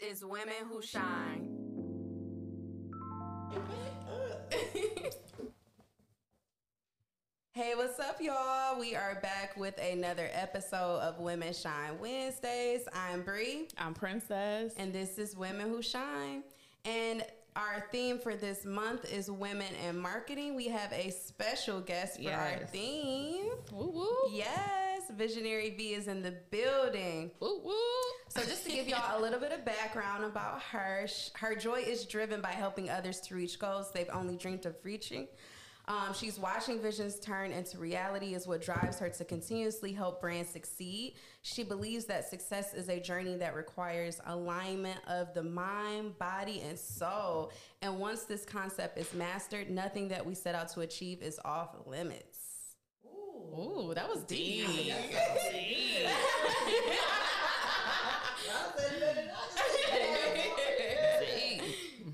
is Women Who Shine. Hey, what's up, y'all? We are back with another episode of Women Shine Wednesdays. I'm Bree. I'm Princess. And this is Women Who Shine. And our theme for this month is women in marketing. We have a special guest for yes. our theme. Woo woo. Yes, Visionaire V is in the building. Woo woo. So just to give y'all a little bit of background about her, her joy is driven by helping others to reach goals they've only dreamed of reaching. Um, she's watching visions turn into reality is what drives her to continuously help brands succeed. She believes that success is a journey that requires alignment of the mind, body, and soul. And once this concept is mastered, nothing that we set out to achieve is off limits. Ooh, that was deep. deep.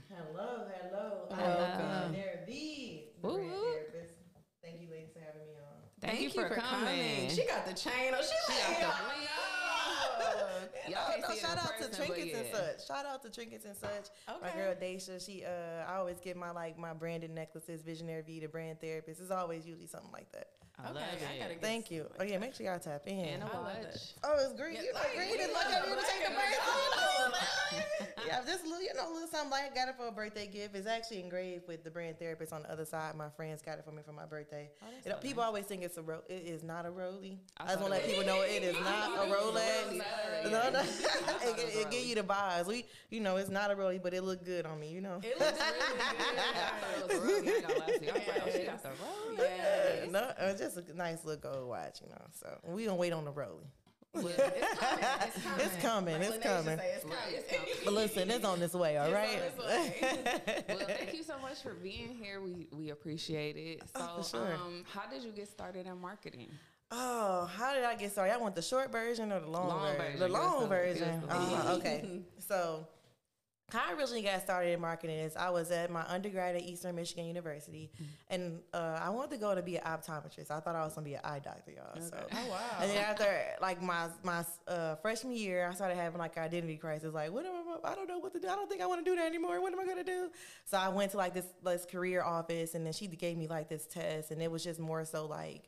hello, hello. Welcome. There, the. Thank you, ladies, for having me on. Thank, Thank you, for, for coming. coming. She got the chain on. She, she like, got the Y'all no, no, shout out person, to trinkets yeah. and such. Shout out to trinkets and such. Okay. My girl Daisha, she uh, I always get my like my branded necklaces, Visionaire V, the brand therapist. It's always usually something like that. I okay, love it. I gotta Thank you. Like oh yeah, make sure y'all tap in. And a watch. Oh, it's green. Yeah, you know, green. You look at me to take the birthday. yeah, this little, you know, little something like I got it for a birthday gift. It's actually engraved with the brand therapist on the other side. My friends got it for me for my birthday. Oh, you know, people nice. always think it's a ro- it is not a Rolly. I, I just want to let people know it is not a Rolex. No, no. it, it, it give you the vibes. We, you know, it's not a Rolly, but it looked good on me. You know. It looks really good. I thought it was a Rolly. I got last week. I was like, oh, she got the Rolly. Yeah. No, just a nice little gold watch, you know. So we gonna wait on the rolling. Well, it's coming. It's coming. It's coming. It's coming. It's coming. But listen, it's on this way. All right. well, thank you so much for being here. We we appreciate it. Oh, so, oh, sure. um, how did you get started in marketing? Oh, how did I get started? I want the short version or the long, long version? version? The long version. Uh, okay. so how I originally got started in marketing is I was at my undergrad at Eastern Michigan University, mm-hmm. and uh, I wanted to go to be an optometrist. I thought I was gonna be an eye doctor, y'all. Okay. So, oh wow! And then after like my my uh, freshman year, I started having like identity crisis. Like, what am I? I don't know what to do. I don't think I want to do that anymore. What am I gonna do? So I went to like this this career office, and then she gave me like this test, and it was just more so like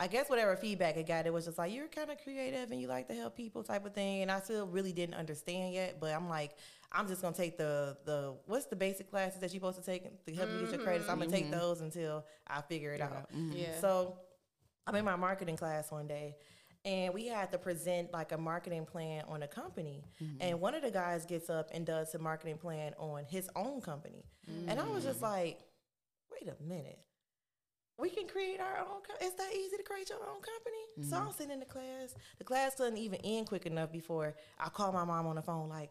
I guess whatever feedback I got, it was just like you're kind of creative and you like to help people type of thing. And I still really didn't understand yet, but I'm like, I'm just gonna take the the what's the basic classes that you're supposed to take to help mm-hmm. you get your credits. I'm gonna mm-hmm. take those until I figure it yeah. out. Mm-hmm. Yeah. So I'm in my marketing class one day. And we had to present like a marketing plan on a company. Mm-hmm. And one of the guys gets up and does a marketing plan on his own company. And I was just like, wait a minute we can create our own. Co- it's that easy to create your own company. Mm-hmm. So I'm sitting in the class. The class couldn't even end quick enough before I called my mom on the phone. Like,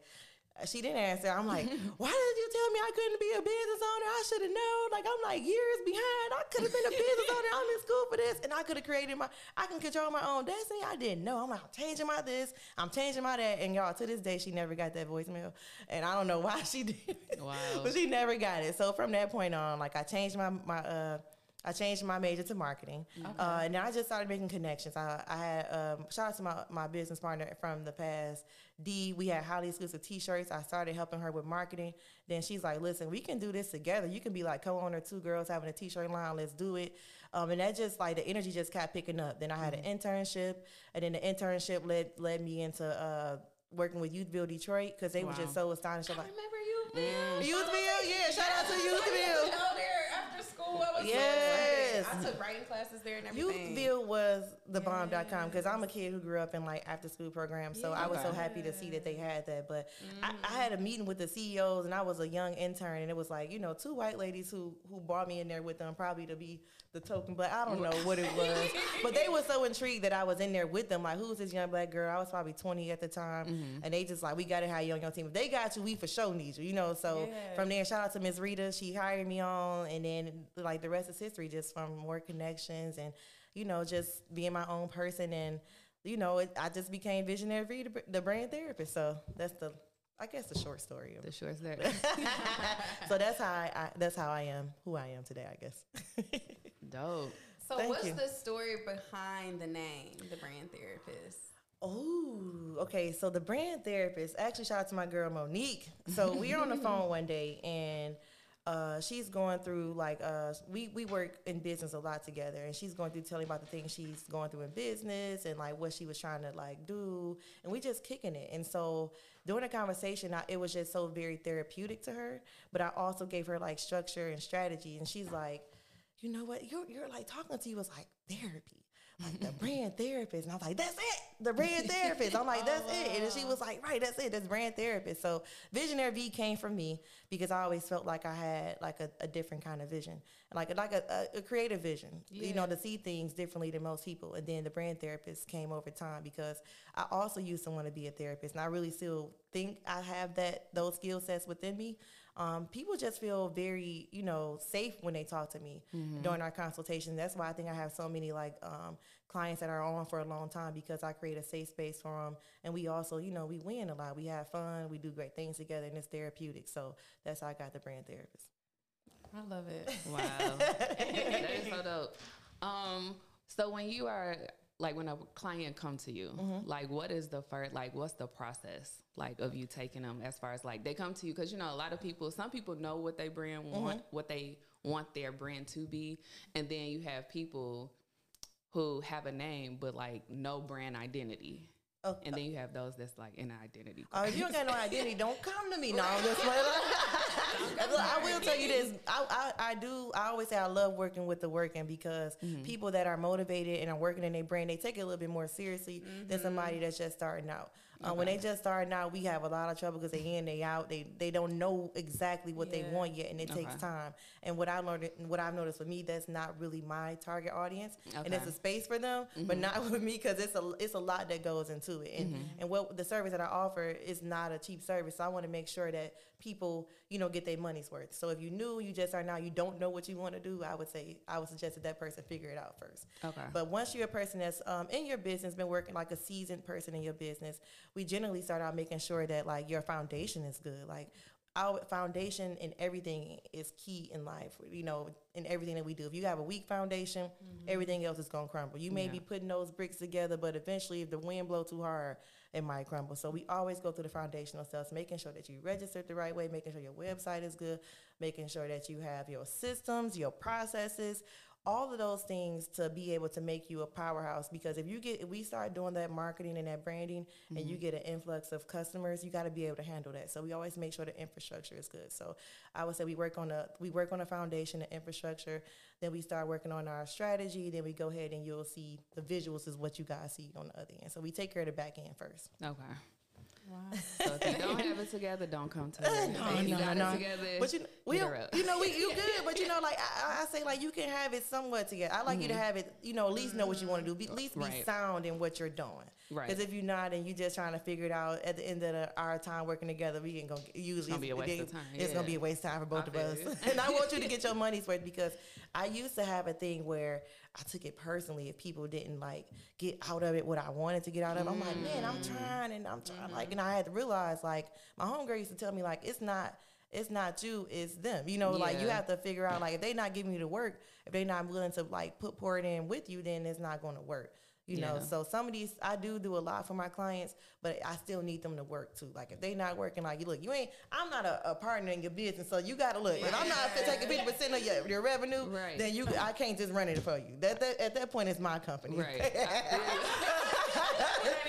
she didn't answer. I'm like, why did you tell me I couldn't be a business owner? I should have known. Like, I'm like years behind. I could have been a business owner. I'm in school for this, and I could have created my. I can control my own destiny. I didn't know. I'm like, I'm changing my this. I'm changing my that. And y'all, to this day, she never got that voicemail, and I don't know why she did. Wow. but she never got it. So from that point on, like, I changed my my. uh I changed my major to marketing, okay. uh, and then I just started making connections. I, I had um, shout out to my, my business partner from the past, D. We had highly exclusive T-shirts. I started helping her with marketing. Then she's like, "Listen, we can do this together. You can be like co-owner, two girls having a T-shirt line. Let's do it." Um, and that just like the energy just kept picking up. Then I had mm-hmm. an internship, and then the internship led led me into. Uh, working with Youthville Detroit because they wow. were just so astonished. I like, remember Youthville. Mm. Youthville, yeah. Shout out to Youthville. there after school. I was yes. Took writing classes there and everything. Youthville was the bomb.com because I'm a kid who grew up in like after school programs. So. I was so happy to see that they had that. But mm. I, I, had a meeting with the CEOs and I was a young intern and it was like, you know, two white ladies who who brought me in there with them probably to be the token, but I don't know what it was. but they were so intrigued that I was in there with them. Like, who's this young black girl? I was probably 20 at the time. Mm-hmm. And they just like, we got to have you on your team. If they got you, we for sure need you, you know? So yeah. from there, shout out to Miss Rita. She hired me on. And then like the rest is history just from more connections and, you know, just being my own person. And, you know, it, I just became visionary, the, the brand therapist. So that's the, I guess the short story. Of the short story. so that's how I, I, that's how I am who I am today, I guess. Dope. So Thank what's you. the story behind the name, the brand therapist? Oh, okay. So the brand therapist, actually, shout out to my girl Monique. So we were on the phone one day, and uh, she's going through like uh, we we work in business a lot together, and she's going through telling about the things she's going through in business and like what she was trying to like do, and we just kicking it. And so during the conversation, I, it was just so very therapeutic to her. But I also gave her like structure and strategy, and she's like, you know what, you're you're like talking to you was like therapy like the brand therapist. And I was like, that's it, the brand therapist. I'm like, that's it. And she was like, right, that's it, that's brand therapist. So Visionaire V came from me because I always felt like I had like a, a different kind of vision, like like a, a, a creative vision, yeah. you know, to see things differently than most people. And then the brand therapist came over time because I also used to want to be a therapist, and I really still think I have that those skill sets within me um, people just feel very, you know, safe when they talk to me mm-hmm. during our consultation. That's why I think I have so many like um, clients that are on for a long time because I create a safe space for them, and we also, you know, we win a lot. We have fun, we do great things together, and it's therapeutic. So that's how I got the brand therapist. I love it. Wow, that is so dope. Um, so when you are like when a client come to you mm-hmm. like what is the first like what's the process like of you taking them as far as like they come to you because you know a lot of people some people know what they brand want mm-hmm. what they want their brand to be and then you have people who have a name but like no brand identity And then you have those that's like an identity. Oh, if you don't got no identity, don't come to me. No, I'm just I will tell you this. I, I, I, do. I always say I love working with the working because mm-hmm. people that are motivated and are working in their brain, they take it a little bit more seriously mm-hmm. than somebody that's just starting out. Uh, When they just starting out, we have a lot of trouble because they in, they out. They they don't know exactly what yeah. they want yet, and it okay. takes time. And what I learned, what I've noticed for me, that's not really my target audience, okay. and it's a space for them, mm-hmm. but not with me because it's a it's a lot that goes into it. And mm-hmm. and what the service that I offer is not a cheap service. So I want to make sure that people, you know, get their money's worth. So if you knew you just are now, you don't know what you want to do, I would say I would suggest that that person figure it out first. Okay. But once you're a person that's um, in your business, been working like a seasoned person in your business, we generally start out making sure that like your foundation is good. Like our foundation in everything is key in life. You know, in everything that we do. If you have a weak foundation, mm-hmm. everything else is gonna crumble. You may yeah. be putting those bricks together, but eventually, if the wind blow too hard, it might crumble. So we always go through the foundational steps, making sure that you registered the right way, making sure your website is good, making sure that you have your systems, your processes, all of those things to be able to make you a powerhouse. Because if you get if we start doing that marketing and that branding mm-hmm. and you mm-hmm. get an influx of customers you got to be able to handle that. So we always make sure the infrastructure is good. So i would say we work on a we work on a foundation and infrastructure. Then we start working on our strategy. Then we go ahead and you'll see the visuals is what you guys see on the other end. So we take care of the back end first. Okay Wow. So if you don't have it together, don't come to me. no, no, you got no. it together. But you, we, you know, we you good. But you know, like I, I, say, like you can have it somewhat together. I like mm-hmm. you to mm-hmm. have it. You know, at least know what you want to do. Be, at least be right. sound in what you're doing. Right. Because if you're not and you're just trying to figure it out at the end of the, our time working together, we ain't gonna usually it's gonna be a waste of time. It's gonna be a waste of time for both I of us. and I want you to get your money's worth because I used to have a thing where I took it personally if people didn't like get out of it what I wanted to get out of. it. I'm like, man, I'm mm. trying and I'm trying. Mm-hmm. Like, and I had to realize like my homegirl used to tell me like it's not it's not you, it's them. You know, yeah. like you have to figure out like if they not giving you the work, if they not willing to like put pour it in with you, then it's not going to work you yeah. know so some of these i do do a lot for my clients but i still need them to work too like if they not working like you look you ain't i'm not a, a partner in your business so you gotta look right. if i'm not taking 50% of your, your revenue right. then you i can't just run it for you that, that at that point it's my company right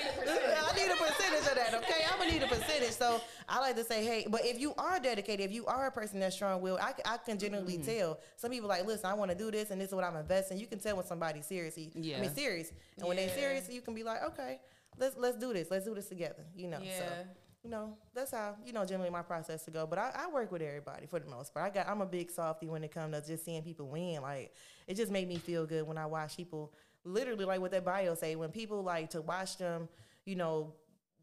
need a percentage of that, okay? I'm gonna need a percentage. So I like to say, hey, but if you are dedicated, if you are a person that's strong willed, I, I can generally mm-hmm. tell. Some people like, listen, I want to do this, and this is what I'm investing. You can tell when somebody's serious. yeah. I mean, serious, and when they're serious, you can be like, okay, let's let's do this, let's do this together, you know. Yeah. So you know, that's how, you know, generally my process to go. But I, I, work with everybody for the most part. I got I'm a big softy when it comes to just seeing people win. Like it just made me feel good when I watch people literally like what that bio say, when people like to watch them, you know,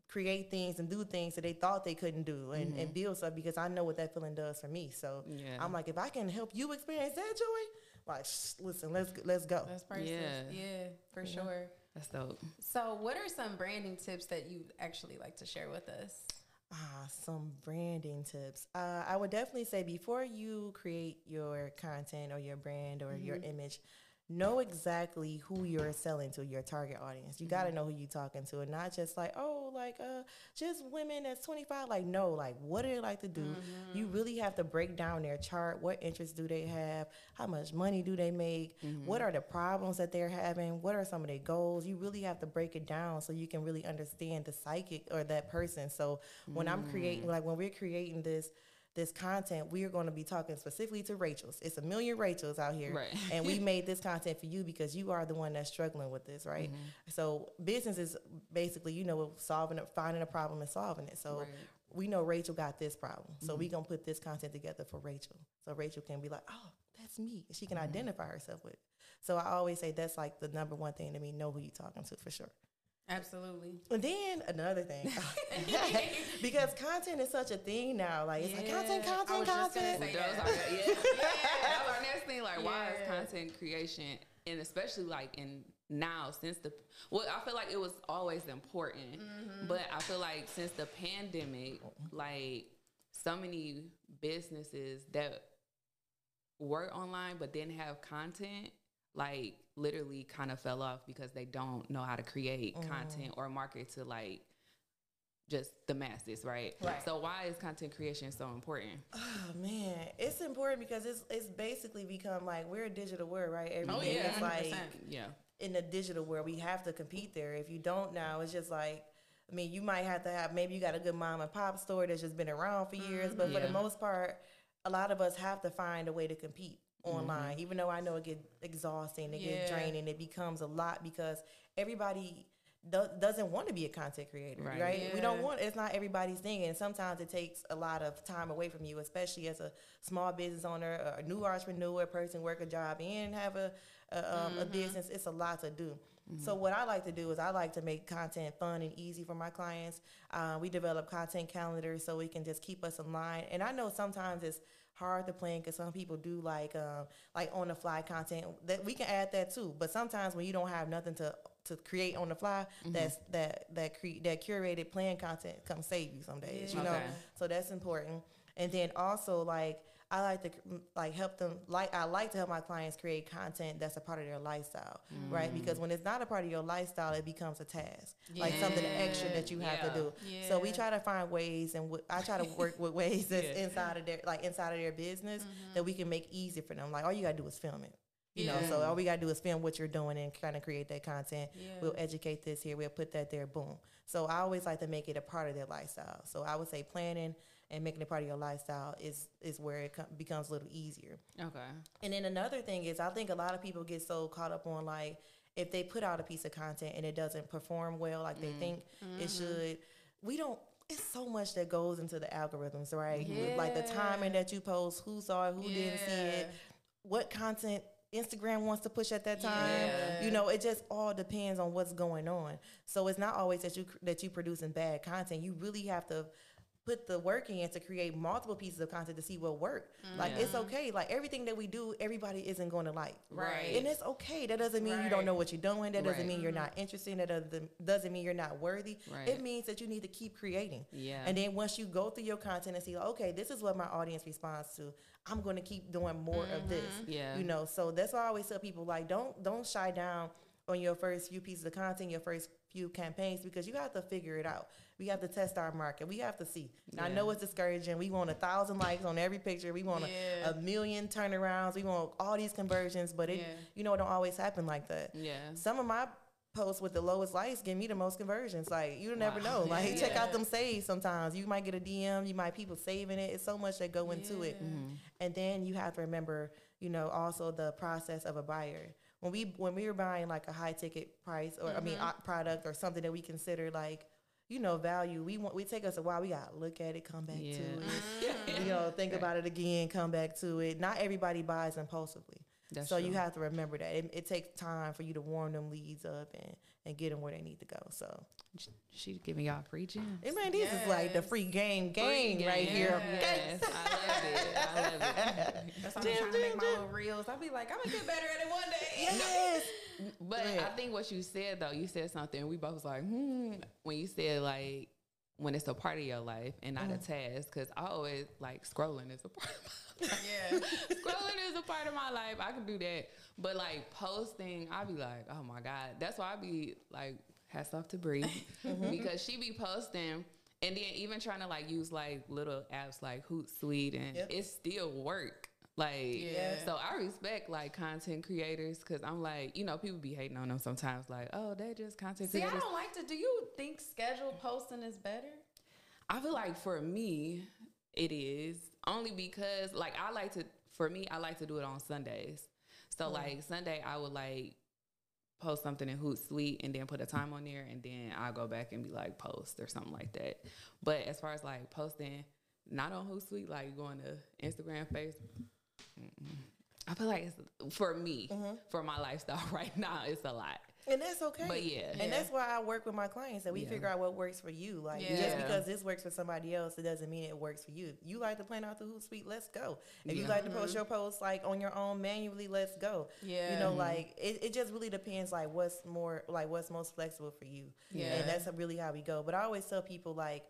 create things and do things that they thought they couldn't do and, mm-hmm. and build stuff because I know what that feeling does for me. So yeah. I'm like, if I can help you experience that joy, like, shh, listen, let's let's go. That's priceless. Yeah, yeah for yeah. sure. That's dope. So, what are some branding tips that you actually like to share with us? Ah, some branding tips. Uh, I would definitely say before you create your content or your brand or mm-hmm. your image, know exactly who you're selling to your target audience. You mm-hmm. got to know who you're talking to and not just like, oh, like uh just women that's 25 like no, like what do they like to do? You mm-hmm. really have to break down their chart. What interests do they have? How much money do they make? What mm-hmm. are the problems that they're having? What are some of their goals? You really have to break it down so you can really understand the psychic or that person. So when I'm creating mm. like when we're creating this this content, we are going to be talking specifically to Rachel's. It's a million Rachels out here, Right. and we made this content for you because you are the one that's struggling with this, right? Mm-hmm. So business is basically, you know, solving, it, finding a problem and solving it. So Right. we know Rachel got this problem, so we're mm-hmm. gonna put this content together for Rachel, so Rachel can be like, oh, that's me. She can mm-hmm. identify herself with. it. So I always say that's like the number one thing to me. Know who you're talking to for sure. Absolutely. And then another thing, because content is such a thing now. Like it's like content, Yeah, I content, was content. say Those that. are, yeah. That was our next thing. Like, why is content creation, and especially like in now, since the well, I feel like it was always important, Mm-hmm. but I feel like since the pandemic, like so many businesses that were online but didn't have content, like literally kind of fell off because they don't know how to create Mm-hmm. content or market to like just the masses, right? Right. So why is content creation so important? Oh man, it's important because it's it's basically become like we're a digital world, right? Oh, Everything yeah, is like Yeah. in the digital world, we have to compete there. If you don't now, it's just like I mean, you might have to have maybe you got a good mom and pop store that's just been around for years, but for the most part, a lot of us have to find a way to compete online. Even though I know it get exhausting, it get Yeah. draining, it becomes a lot because everybody do- doesn't want to be a content creator, Right. right? We don't want. It's not everybody's thing, and sometimes it takes a lot of time away from you, especially as a small business owner, a new entrepreneur, a person work a job and have a a, um, a business. It's a lot to do. So what I like to do is I like to make content fun and easy for my clients. Uh, we develop content calendars so we can just keep us in line. And I know sometimes it's hard to plan because some people do like um, like on the fly content that we can add that too. But sometimes when you don't have nothing to to create on the fly, that's that that cre- that curated plan content come save you some days. You know, Okay. so that's important. And then also like I like to mm, like help them like I like to help my clients create content that's a part of their lifestyle, right? Because when it's not a part of your lifestyle, it becomes a task, like something extra that you have Yeah. to do. So we try to find ways, and w- I try to work with ways that's Yeah. inside of their like inside of their business that we can make easy for them. Like all you gotta do is film it. You know, Yeah. so all we gotta do is film what you're doing and kind of create that content. Yeah. We'll educate this here. We'll put that there. Boom. So I always like to make it a part of their lifestyle. So I would say planning and making it part of your lifestyle is is where it co- becomes a little easier. Okay. And then another thing is, I think a lot of people get so caught up on like if they put out a piece of content and it doesn't perform well like they mm. think it mm-hmm. should. We don't. It's so much that goes into the algorithms, right? Yeah. Like the timing that you post, who saw it, who didn't see it, what content Instagram wants to push at that time. Yeah. You know, it just all depends on what's going on. So it's not always that you that you producing bad content. You really have to put the work in to create multiple pieces of content to see what work. Mm. Like it's okay. Like everything that we do, everybody isn't going to like. Right. And it's okay. That doesn't mean you don't know what you're doing. That doesn't Right. mean you're mm-hmm. not interested. That doesn't, doesn't mean you're not worthy. Right. It means that you need to keep creating. Yeah. And then once you go through your content and see, okay, this is what my audience responds to. I'm going to keep doing more of mm-hmm. this. Yeah. You know, so that's why I always tell people like, don't don't shy down on your first few pieces of content, your first few campaigns, because you have to figure it out. We have to test our market. We have to see. Now, I know it's discouraging. We want a thousand likes on every picture. We want Yeah. a, a million turnarounds. We want all these conversions, but it, Yeah. you know, it don't always happen like that. Yeah. Some of my posts with the lowest likes give me the most conversions. Like you never Wow. know. Like check out them saves. Sometimes you might get a DM. You might people saving it. It's so much that go into it. And then you have to remember, you know, also the process of a buyer. When we when we were buying like a high ticket price or I mean uh, product or something that we consider like you know value, we want we take us a while. We gotta look at it, come back Yeah. to it. you know, think about it again, come back to it. Not everybody buys impulsively. That's so you have to remember that it, it takes time for you to warm them leads up and, and get them where they need to go. So, She giving y'all free gems. I mean, this is like the free game, Free game right here. Yes, I love it. I love it. That's why I'm trying to make my little reels. I'll be like, I'm gonna get better at it one day. Yes. But Go ahead. I think what you said though, you said something. We both was like, hmm. When you said like when it's a part of your life and not a mm. task. Because I always like scrolling is a part of my life. Yeah. scrolling is a part of my life. I can do that. But like posting, I be like, oh my God. That's why I be like, hats off to Bree mm-hmm. because she be posting and then even trying to like use like little apps like Hootsuite and Yep. it still work. Like, Yeah. so I respect like content creators because I'm like, you know, people be hating on them sometimes, like, oh, they just content See, I don't like to. Do you think scheduled posting is better? I feel like for me, it is only because like I like to. For me, I like to do it on Sundays. So hmm. like Sunday, I would like post something in Hootsuite and then put a time on there, and then I'll go back and be like post or something like that. But as far as like posting, not on Hootsuite, like going to Instagram, Facebook. I feel like it's for me, mm-hmm. for my lifestyle right now, it's a lot. And that's okay. But yeah. And Yeah. that's why I work with my clients that we Yeah. figure out what works for you. Like just because this works for somebody else, it doesn't mean it works for you. If you like to plan out the Hootsuite, let's go. If you Yeah. like to post mm-hmm. your posts like on your own manually, let's go. Yeah. You know, like it, it just really depends like what's more like what's most flexible for you. Yeah. And that's really how we go. But I always tell people like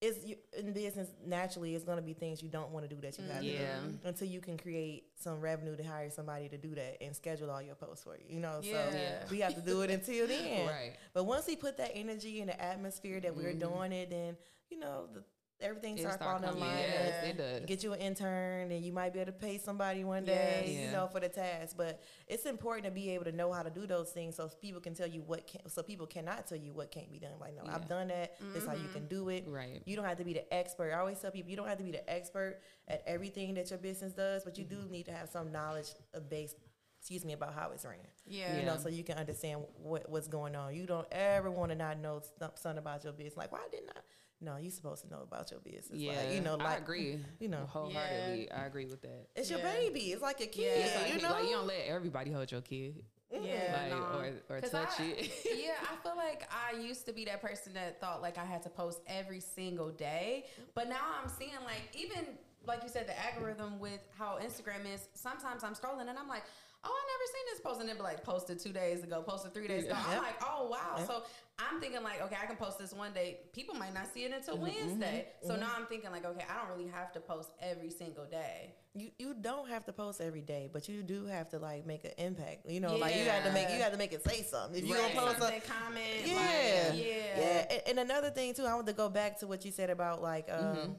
it's you, in business naturally it's going to be things you don't want to do that you have to Yeah. do until you can create some revenue to hire somebody to do that and schedule all your posts for you you know Yeah. so Yeah. we have to do it until then Right. but once we put that energy in the atmosphere that we're Mhm. doing it then you know the, everything starts start falling in line. Yes, it does. get you an intern and you might be able to pay somebody one day Yes. you know for the task. But it's important to be able to know how to do those things so people can tell you what can so people cannot tell you what can't be done. Like no Yeah. i've done that. This is how you can do it. Right. you don't have to be the expert. I always tell people you don't have to be the expert at everything that your business does but you do Mm-hmm. need to have some knowledge of base excuse me about how it's ran. Yeah. you know so you can understand what, what's going on. You don't ever want to not know something about your business. Like why didn't i no you're supposed to know about your business Yeah, like, you know like I agree. you know wholeheartedly, I agree with that. it's your baby. It's like a kid. Yeah. Like, you know. like you don't let everybody hold your kid, Yeah, like no. or or 'Cause touch I- it. yeah, I feel like I used to be that person that thought like I had to post every single day, but now I'm seeing like even like you said the algorithm with how Instagram is. Sometimes I'm scrolling and I'm like. Oh, I never seen this post, and then be like posted two days ago, posted three days ago. Yeah. I'm Yep. like, oh wow. Yep. So I'm thinking like, okay, I can post this one day. People might not see it until Mm-hmm, Wednesday. So now I'm thinking like, okay, I don't really have to post every single day. you you don't have to post every day, but you do have to like make an impact. You know, like you got to make you Yeah. got to make it say something. If you Right. gonna post something, a, comment, yeah, like, yeah, yeah, And, and another thing too, I want to go back to what you said about like um,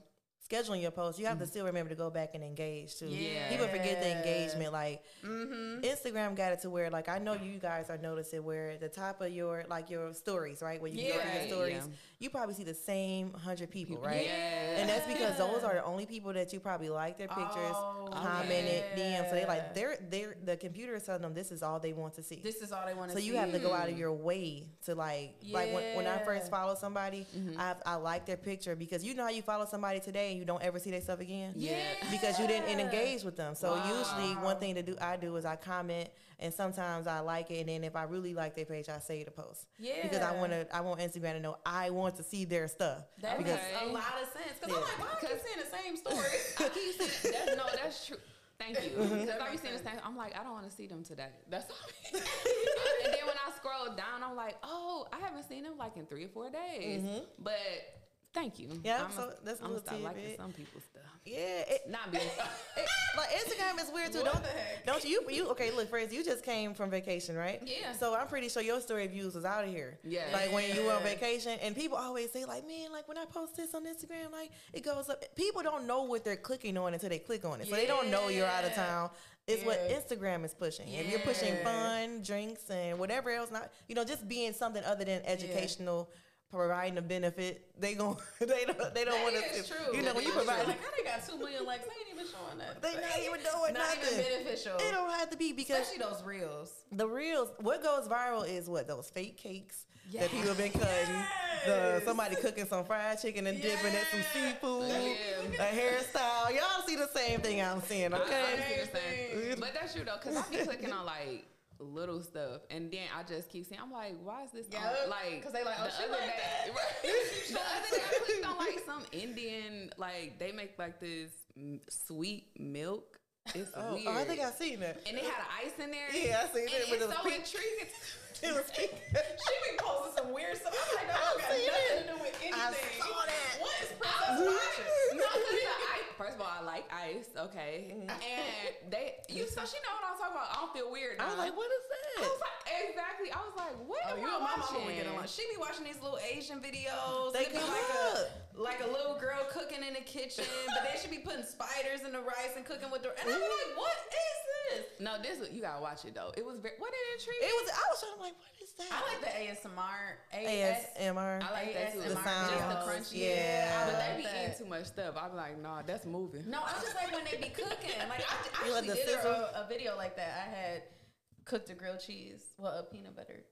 scheduling your posts. You have to still remember to go back and engage too. Yeah. people forget the engagement. Like Mm-hmm. Instagram got it to where like I know you guys are noticing where the top of your like your stories, right? Where you go to your stories, Yeah. You probably see the same hundred people, right? Yeah. And that's because those are the only people that you probably like their pictures, Oh, commented, DM. So they yeah. like they're they're the computer is telling them this is all they want to see. This is all they want to so see. you have to go out of your way to like like when, when I first follow somebody, mm-hmm. I I like their picture because you know how you follow somebody today and you don't ever see their stuff again. Yeah. Because you didn't engage with them. So Wow. usually one thing to do I do is I comment and sometimes I like it and then if I really like their page I save the post. Yeah, because I want to I want Instagram to know I want to see their stuff. That because makes a lot of sense. Because Yeah. I'm like, why I keep seeing the same story? I keep saying that's, no, that's true. Thank you. Mm-hmm. Because I be seeing the same. I'm like, I don't want to see them today. That's all. and then when I scroll down, I'm like, oh, I haven't seen them like in three or four days. But thank you. Yeah, I'm so that's a I'm gonna little start liking some people's stuff. yeah, it, Not being. it, like Instagram is weird too. What Don't don't you you okay? Look, friends, you just came from vacation, right? Yeah. So I'm pretty sure your story of views was out of here. Yeah. Like when you were on vacation, and people always say like, man, like when I post this on Instagram, like it goes up. People don't know what they're clicking on until they click on it, so they don't know you're out of town. It's what Instagram is pushing. If you're pushing fun, drinks, and whatever else, not you know, just being something other than educational. Providing a benefit, they gon' they don't they don't want to. true. You know when you provide, like, how they got two million likes? They ain't even showing that. they not even doing Not nothing. even beneficial. It don't have to be because Especially those reels. the reels, what goes viral is what those fake cakes that people have been cutting. Yes. The somebody cooking some fried chicken and dipping it some seafood, Yeah. a hairstyle. Y'all see the same thing I'm seeing, I okay? see the Same same. But that's true though, because I be clicking on like little stuff, and then I just keep seeing. I'm like, why is this? on- Yeah, like 'cause they like, oh, the she other like day, that. right? the other day I clicked on like some Indian, like they make like this sweet milk. It's Oh, weird. oh, I think I seen that. and they had ice in there. Yeah, I seen and it, but it it's was so pink. intriguing. It was pink. She be posting some weird stuff. I'm like, that I don't got nothing it. to do with I like ice, okay? Mm-hmm. And they, you so she know what I'm talking about. I don't feel weird. Now. I was like, what is that? I was like, exactly. I was like, what? Oh, am you I my watching? mama would get. She be watching these little Asian videos. They, they like up. a like a little girl cooking in the kitchen, but they should be putting spiders in the rice and cooking with the. And I'm like, what is this? No, this was- you gotta watch it though. It was very. What did it treat? It was. I was trying to like, what is that? I like the ASMR. AS. ASMR. I like that too. The Just sounds, the crunchy. yeah. But they be that. eating too much stuff. I'm like, nah, that's moving. No, I just like when they be cooking. Like I, I You like actually the did a, a video like that. I had cooked a grilled cheese, well, a peanut butter.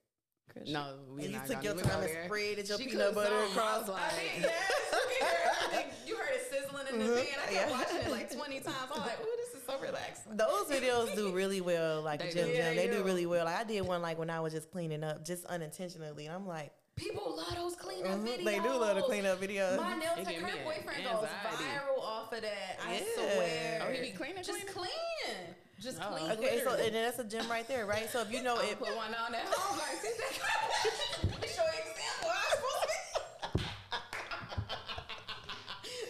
Grilled cheese. No, we And you took gonna your even go time and there. spread your She peanut cooked butter something, I across. was I mean, yes, you can. You heard it sizzling in the Mhm. pan. I kept Yeah. watching it like 20 times. I'm like, ooh, this is so relaxing. Those videos do really well, like They Jim do. Jim. Yeah, They they do do. really well. Like, I did one like when I was just cleaning up, just unintentionally, and I'm like, People love those cleanup mhm, videos. they do love the clean up videos. My nail It tech, give me her an boyfriend goes anxiety. viral off of that. I Yeah. swear. Oh, he be cleaning, Just cleaning? clean. Just Oh, clean. Okay, so and then that's a gym right there, right? So if you know I'll it, put one on at home. Like, see that? Let me show you an example. I was supposed to be.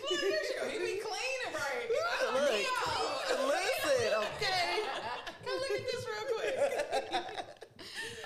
Look at you. He be cleaning right. look, Neo. listen, okay. Come look at this real quick.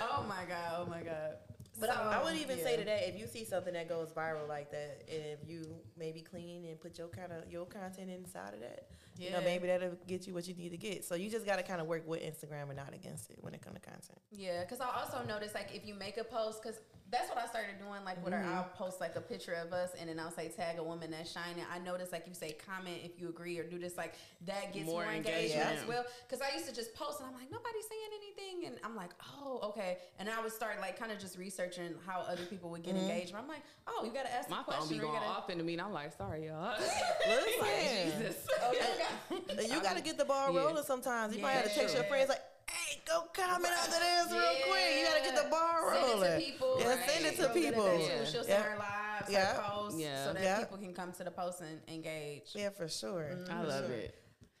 oh my god. Oh my god. But I, I So, would even yeah. say today, if you see something that goes viral like that, and if you maybe clean and put your kind of your content inside of that, you know, maybe that'll get you what you need to get. So you just got to kind of work with Instagram and not against it when it comes to content. Yeah, because I also noticed like if you make a post, because that's what I started doing. Like, with Mm-hmm. I'll post like a picture of us, and then I'll say tag a woman that's shining. I noticed like you say comment if you agree or do this, like that gets More more, engagement engagement. as well. Because I used to just post, and I'm like nobody's saying anything, and I'm like, oh, okay. And I would start like kind of just researching how other people would get Mm-hmm. engagement. I'm like, oh, you gotta ask My the phone question. be or you going gotta- off into me, and I'm like, sorry, y'all. Listen, Jesus. Oh, you got... you gotta get the ball Yeah. rolling sometimes. You might have to Yeah. text your friends like, "Hey, go comment under this real quick." You got to get the ball rolling. Send it to people. Yeah, right? send it to She'll people. that too. Yeah. She'll send her lives, Yeah. her posts, Yeah. so that Yeah. people can come to the post and engage. Yeah, for sure. I love sure. it.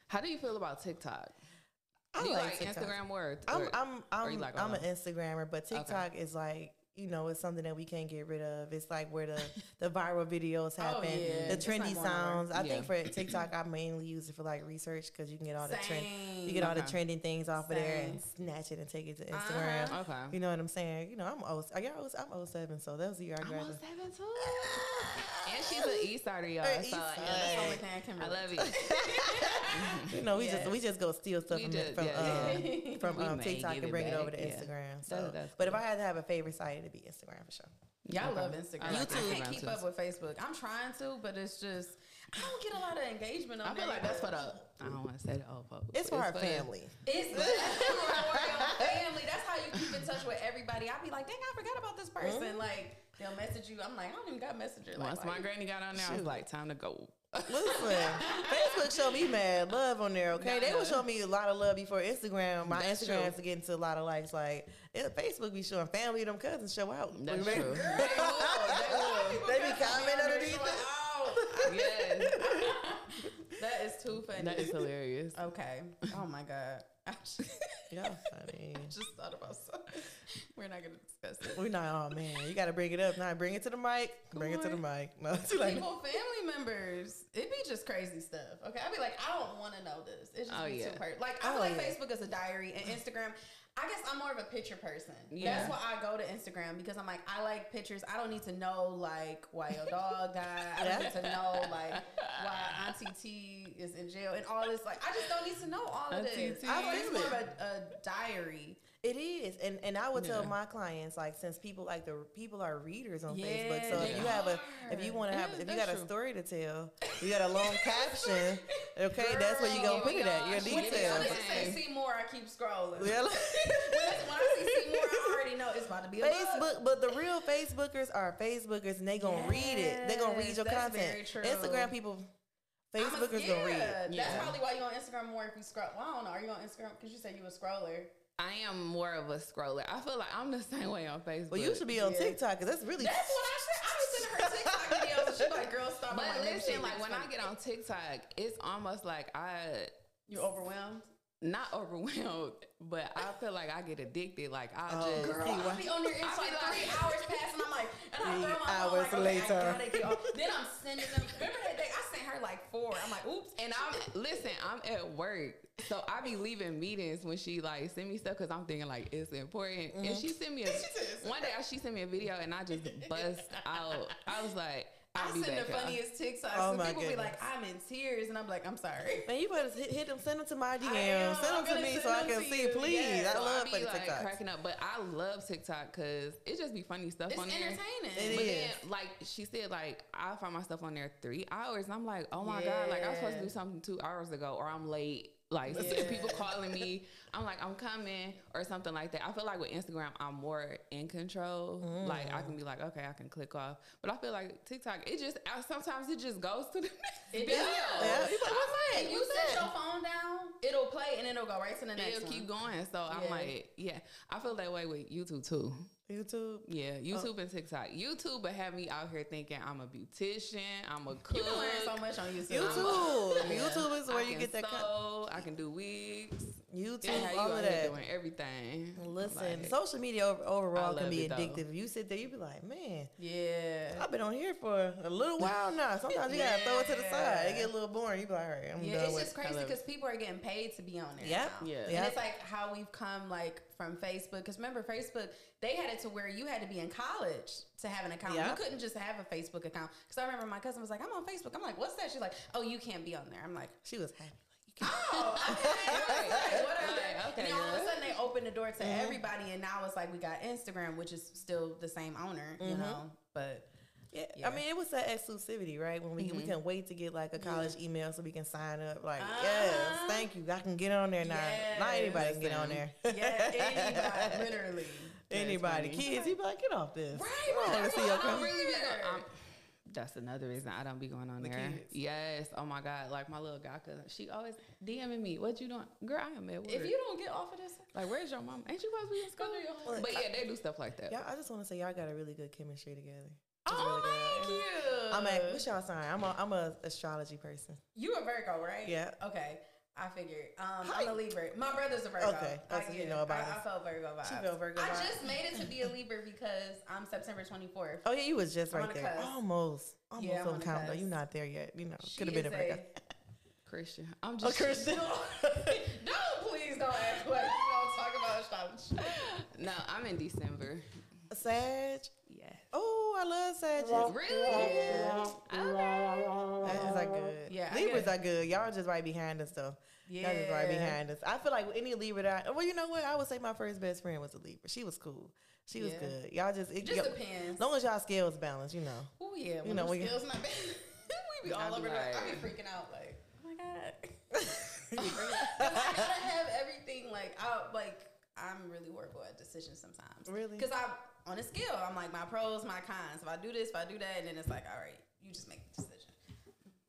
How do you feel about TikTok? I do you like, like, TikTok. Instagram or, I'm or- I'm or you I'm like I'm an Instagrammer, but TikTok is like you know it's something that we can't get rid of. It's like where the the viral videos happen, yeah. the trendy going sounds. I Yeah. think for TikTok, I mainly use it for like research because you can get all the trend, you get all the trending things off of there and snatch it and take it to Instagram. Uh-huh. Okay. You know what I'm saying? You know I'm O. Are y'all? O- I'm 07, so that was the year I I'm on seven too. And she's an East Sider, y'all. Her so East like, Side. That's the only thing I can I love it. You know, we just we just go steal stuff We from, just- from, yeah. um, from um, TikTok and bring it back, over to yeah. Instagram. So, that's but if. I had to have a favorite site, it'd be Instagram for sure. Yeah, I Okay. love I Instagram. like I can't keep up with Facebook. I'm trying to, but it's just I don't get a lot of engagement on Facebook. I feel there like that's for either. the. I don't want to say the old folks. It's for our the- family. It's for your family. That's how you keep in touch with everybody. I'd be like, dang, I forgot about this person. Mm-hmm. Like they'll message you. I'm like, I don't even got messenger. Like, Once why my you- granny got on there, I was like, time to go. Listen, Facebook show me mad love on there. Okay, Nah, they will nah. show me a lot of love before Instagram. My That's Instagram's true. to get into a lot of likes. Like yeah, Facebook be showing family, them cousins show out. That's true. They will. They will. They be commenting underneath Showing yes, That is too funny. that is hilarious. Okay. Oh my god. I Yeah, funny. just thought about something. We're not gonna discuss it. We're not. Oh man, you got to bring it up. Now bring it to the mic. Bring it to the mic. No. People, family members, it be just crazy stuff. Okay, I'd be like, I don't want to know this. It's just Oh, be yeah. too per- Like I feel Oh, like yeah. Facebook is a diary and Instagram. I guess I'm more of a picture person. Yeah. That's why I go to Instagram because I'm like, I like pictures. I don't need to know like why your dog died. I don't need to know like why T is in jail and all this. Like, I just don't need to know all of this. T. I feel it's feel more of a, a diary. It is, and and I would tell Yeah. my clients like since people like the people are readers on Yeah, Facebook, so if they you have a if you want to have Yeah, if you that's got a story to tell, you got a long caption. Okay, that's where you gonna put it at your details. when it say see more, I keep scrolling. Well, when, I see see more, I already know it's about to be a bug. Facebook, but the real Facebookers are Facebookers, and they gonna read it. They gonna read your that's content. very true. Instagram people, I'm a- Facebookers gonna read. yeah, That's Yeah. probably why you're on Instagram more if you scroll. Well, I don't know. Are you on Instagram? Because you said you a scroller. I am more of a scroller. I feel like I'm the same way on Facebook. Well, you should be on Yeah. TikTok because that's really. That's what I said. I be sending her TikTok videos and she like, girl, stop. But I'm like, listen, like thinks when I get on TikTok, it's almost like I You're overwhelmed. Not overwhelmed, but I feel like I get addicted. Like I Oh, just Girl, See, I why- be on there I inside be three like- hours past, and I'm like, and I Three throw my phone hours like, okay, later. I gotta get off. Then I'm sending them. Remember that day I sent her like four. I'm like, oops. and I'm listen. I'm at work, so I be leaving meetings when she like send me stuff because I'm thinking like it's important. And mm-hmm. she sent me a one day. She sent me a video and I just bust out. I was like, I I'll send the y'all. funniest TikToks. Oh and my people be like. I'm in tears, and I'm like, I'm sorry. Man, you better hit, hit them, send them to my DM, am. send them to me so I can see, you. please. Yes. I So love I be funny like TikToks. cracking up, but I love TikTok because it just be funny stuff It's on there. entertaining. It But is. then, like she said, like I find myself on there three hours, and I'm like, oh my god, like I was supposed to do something two hours ago, or I'm late. Like Yeah. people calling me, I'm like, I'm coming, or something like that. I feel like with Instagram, I'm more in control. Like I can be like, okay, I can click off, but I feel like TikTok, it just I, sometimes it just goes to the next It video. Yeah, you like, what's that? If you set your phone down, it'll play and it'll go right to the next It'll one. keep going. So I'm like, yeah, I feel that way with YouTube too. YouTube. Yeah, oh. YouTube and TikTok. YouTube, but have me out here thinking I'm a beautician, I'm a cook. You can learn so much on YouTube. YouTube. Yeah. YouTube is where I you get that. Sew, I can do wigs. YouTube, It have you all of that. doing everything. Listen, Like, social media over, overall can be it, though. addictive. You sit there, you be like, man, Yeah. I've been on here for a little while now. Sometimes you gotta throw it to the side. It get a little boring. You be like, all right, I'm Yeah, done it's with. just crazy because people are getting paid to be on there. Yep. now. Yeah. And Yep. it's like how we've come like from Facebook. Because remember, Facebook they had it to where you had to be in college to have an account. Yeah. You couldn't just have a Facebook account. Because I remember my cousin was like, "I'm on Facebook." I'm like, "What's that?" She's like, "Oh, you can't be on there." I'm like, She was happy. Like, you "Oh, okay, right, whatever." Like, okay, and then all of a sudden they opened the door to Mm-hmm. everybody, and now it's like we got Instagram, which is still the same owner, you know. But Yeah, Yeah. I mean, it was that exclusivity, right? When we we Mm-hmm. can wait to get like a college email so we can sign up. Like, Uh-huh. yes, thank you. I can get on there now. Not anybody can get on there. yeah, anybody, literally. anybody, kids, you be like, get off this. Right, I want to see your that's I'm really that's another reason I don't be going on The there. kids. Yes. Oh my God. Like my little guy cousin, she always DMing me. What you doing? Girl, I am at work. If you don't get off of this, like, where's your mom? Ain't you supposed to be in school? Go do your homework. But yeah, they do stuff like that. Y'all, I just want to say y'all got a really good chemistry together. oh, really thank you. I'm a, what's y'all sign? I'm a, I'm a astrology person. You a Virgo, right? Yeah. Okay. I figured. Um, Hi. I'm a Libra. My brother's a Virgo. Okay, I that's what get you it. know about I, us. I felt Virgo vibes. She felt Virgo I just made it to be a Libra because I'm September 24th. Oh yeah, you was just I'm right there. cusp. Almost, almost Yeah, on on the count though. You're not there yet. You know, could have been a is Virgo. Christian. I'm A just Christian. don't please don't act like you don't talk about astrology. No, I'm in December. Sag. Yes. Oh, I love Sag. Really? Yeah. Sagittarius are good. Yeah, I Libras get- are good. Y'all just right behind us though. Y'all just right behind us. I feel like with any Libra that I, well, you know what? I would say my first best friend was a Libra. She was cool. She was Yeah. good. Y'all just it, Just y'all- depends. as long as y'all scales balanced, you know. Oh yeah, when You know, them when you- not bad, we be I all over. the I be freaking out like, oh my God. I gotta have everything like I like. I'm really horrible at decisions sometimes. Really? Because I on a scale, I'm like my pros, my cons. If I do this, if I do that, and then it's like, all right, you just make the decision.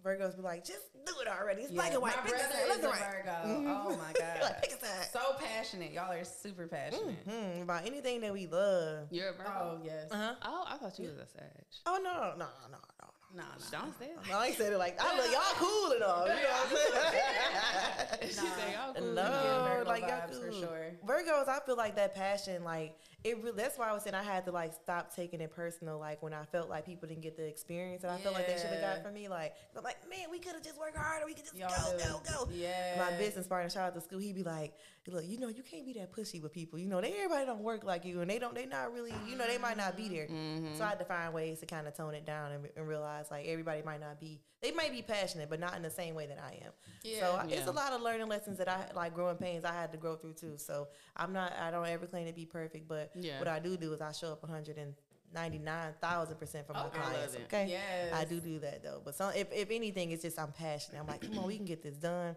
Virgos be like, just do it already. It's Yeah, black and white. My Pick brother is a right. Virgo. Oh my god. like, pick a side. So passionate. Y'all are super passionate. Mhm, about anything that we love. You're a Virgo. Oh yes. Uh huh. Oh, I thought you was a Sag. Oh no, no, no, no, no. No, no. Don't say No, I ain't said it like I look y'all cool and all. You know what I'm saying? She said y'all cool. No, like y'all vibes for sure. Virgos, I feel like that passion, like it. Really, that's why I was saying I had to like stop taking it personal. Like when I felt like people didn't get the experience that I felt like they should have got from me. Like I'm like, man, we could have just worked harder. We could just Y'all go, do. go, go. Yeah. My business partner, shout out to school. He be like, look, you know, you can't be that pushy with people. You know, they everybody don't work like you, and they don't. They not really. You know, they might not be there. Mm-hmm. So I had to find ways to kind of tone it down and, and realize like everybody might not be. They might be passionate, but not in the same way that I am. So Yeah. It's a lot of learning lessons that I like growing pains I had to grow through too. So I'm not I don't ever claim to be perfect, but Yeah. what I do do is I show up 199,000 percent for my Okay. I love clients. it. Okay, Yes. I do do that though. But some if, if anything, it's just I'm passionate. I'm like, come on, we can get this done.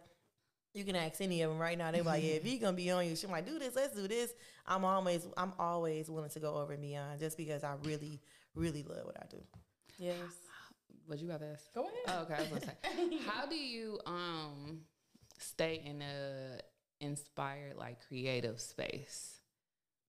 You can ask any of them right now. They're like, yeah, if he gonna be on you, she might do this. Let's do this. I'm always I'm always willing to go over and beyond just because I really really love what I do. Yes. What you got to ask? Go ahead. Oh, okay, I was gonna say, how do you um stay in a inspired like creative space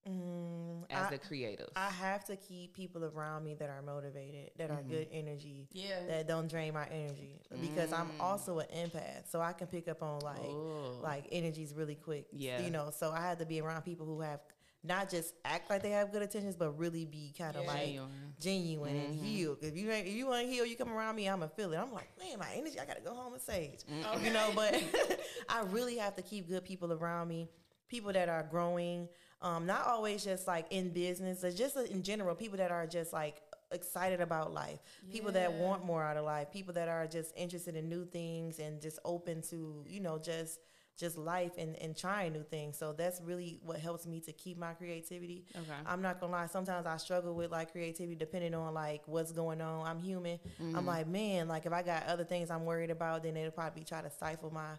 Mm, as I- a creative? I have to keep people around me that are motivated, that are mm-hmm. good energy, Yeah. that don't drain my energy. Because I'm mm. also an empath, so I can pick up on like Ooh. like energies really quick. Yeah. you know. So I had to be around people who have not just act like they have good intentions, but really be kind of Yeah. like Genuine. genuine and mm-hmm. healed. If you ain't, if you want to heal, you come around me, I'ma feel it. I'm like, man, my energy, I gotta go home and sage. You know, but I really have to keep good people around me, people that are growing. Um, not always just like in business, but just in general, people that are just like excited about life, people that want more out of life, people that are just interested in new things and just open to, you know, just just life and, and trying new things. So that's really what helps me to keep my creativity. Okay. I'm not gonna lie, sometimes I struggle with like creativity depending on like what's going on. I'm human. I'm like, man, like if I got other things I'm worried about, then it'll probably try to stifle my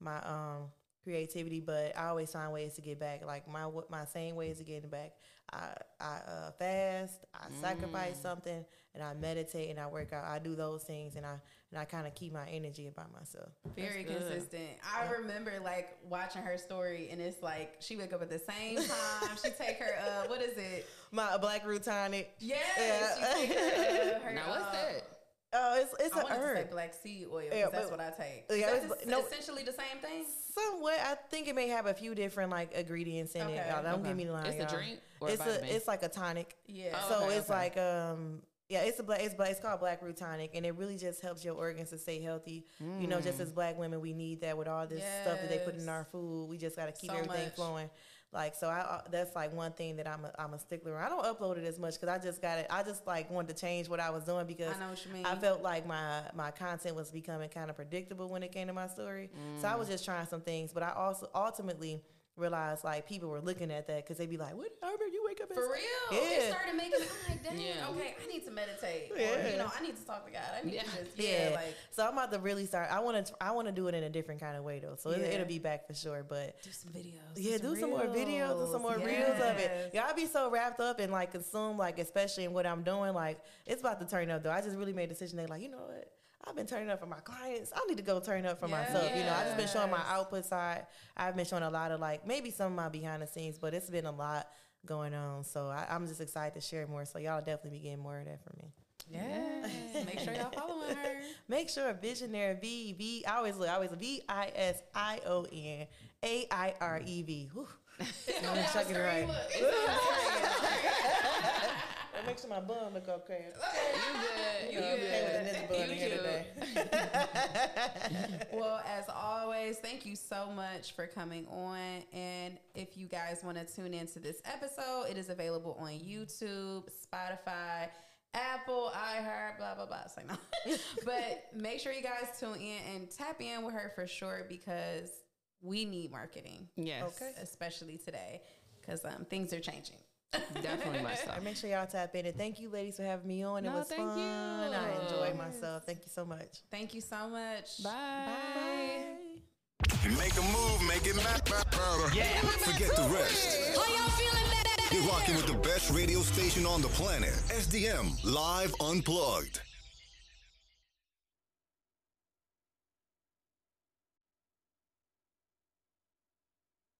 my um creativity. But I always find ways to get back. Like my my same ways of getting back. I I uh, fast, I sacrifice something, and I meditate and I work out. I do those things, and I and I kind of keep my energy about myself. Very consistent. I remember like watching her story, and it's like she wake up at the same time. she take her uh, what is it? My black root tonic. Yes, Yeah. she take her, uh, her Now what's uh, that? Oh, it's it's I an to say herb. black seed oil. 'cause Yeah, that's but- what I take. Yeah, Is it's- that no- essentially the same thing. Somewhat, I think it may have a few different like ingredients in it. Okay. Y'all, don't Okay. get me lying. It's a y'all. drink or a it's it's like a tonic. Yeah. Oh, so okay, it's okay. like um yeah, it's a black it's black it's called black root tonic and it really just helps your organs to stay healthy. You know, Mm. just as black women we need that with all this stuff that they put in our food. We just got to keep So everything much. flowing. Like so I uh, that's like one thing that I'm a, I'm a stickler. I don't upload it as much cuz I just got it I just like wanted to change what I was doing because I know what you mean. I felt like my my content was becoming kind of predictable when it came to my story. So I was just trying some things, but I also ultimately realized like people were looking at that because they'd be like, "What? You wake up For say-" real, it started making. I'm like, dang, Yeah. okay, I need to meditate, or you know, I need to talk to God. I need Yeah. to just, Yeah, yeah, like so I'm about to really start. I want to. I want to do it in a different kind of way though. So it, Yeah. it'll be back for sure. But do some videos. yeah, do some more videos and some more reels of it. Yes. Y'all be so wrapped up and like consumed, like especially in what I'm doing. Like it's about to turn up though. I just really made a decision. They like, you know what? I've been turning up for my clients. I need to go turn up for myself. You know, I've just been showing my output side. I've been showing a lot of like maybe some of my behind the scenes, but it's been a lot going on. So I, I'm just excited to share more. So y'all definitely be getting more of that from me. Yeah, make sure y'all following her. Make sure Visionaire V V. I always look. I always V I S I O N A I R E V. Me check it right. Make sure my bum look okay. You You good. know, I'm okay with a nigga bun You here today. Well, as always, thank you so much for coming on. And if you guys want to tune into this episode, it is available on YouTube, Spotify, Apple, iHeart, blah blah blah. It's like no, but make sure you guys tune in and tap in with her for sure because we need marketing, Yes. Okay. especially today, because um, things are changing. Definitely much so. Make sure y'all tap in. And thank you, ladies, for having me on. It No, was thank fun. you. I enjoyed myself. Thank you so much. Thank you so much. Bye. Bye. Make a move, make it matter. Yeah. Forget the rest. How y'all feeling back? You're rocking with the best radio station on the planet. SDM Live Unplugged.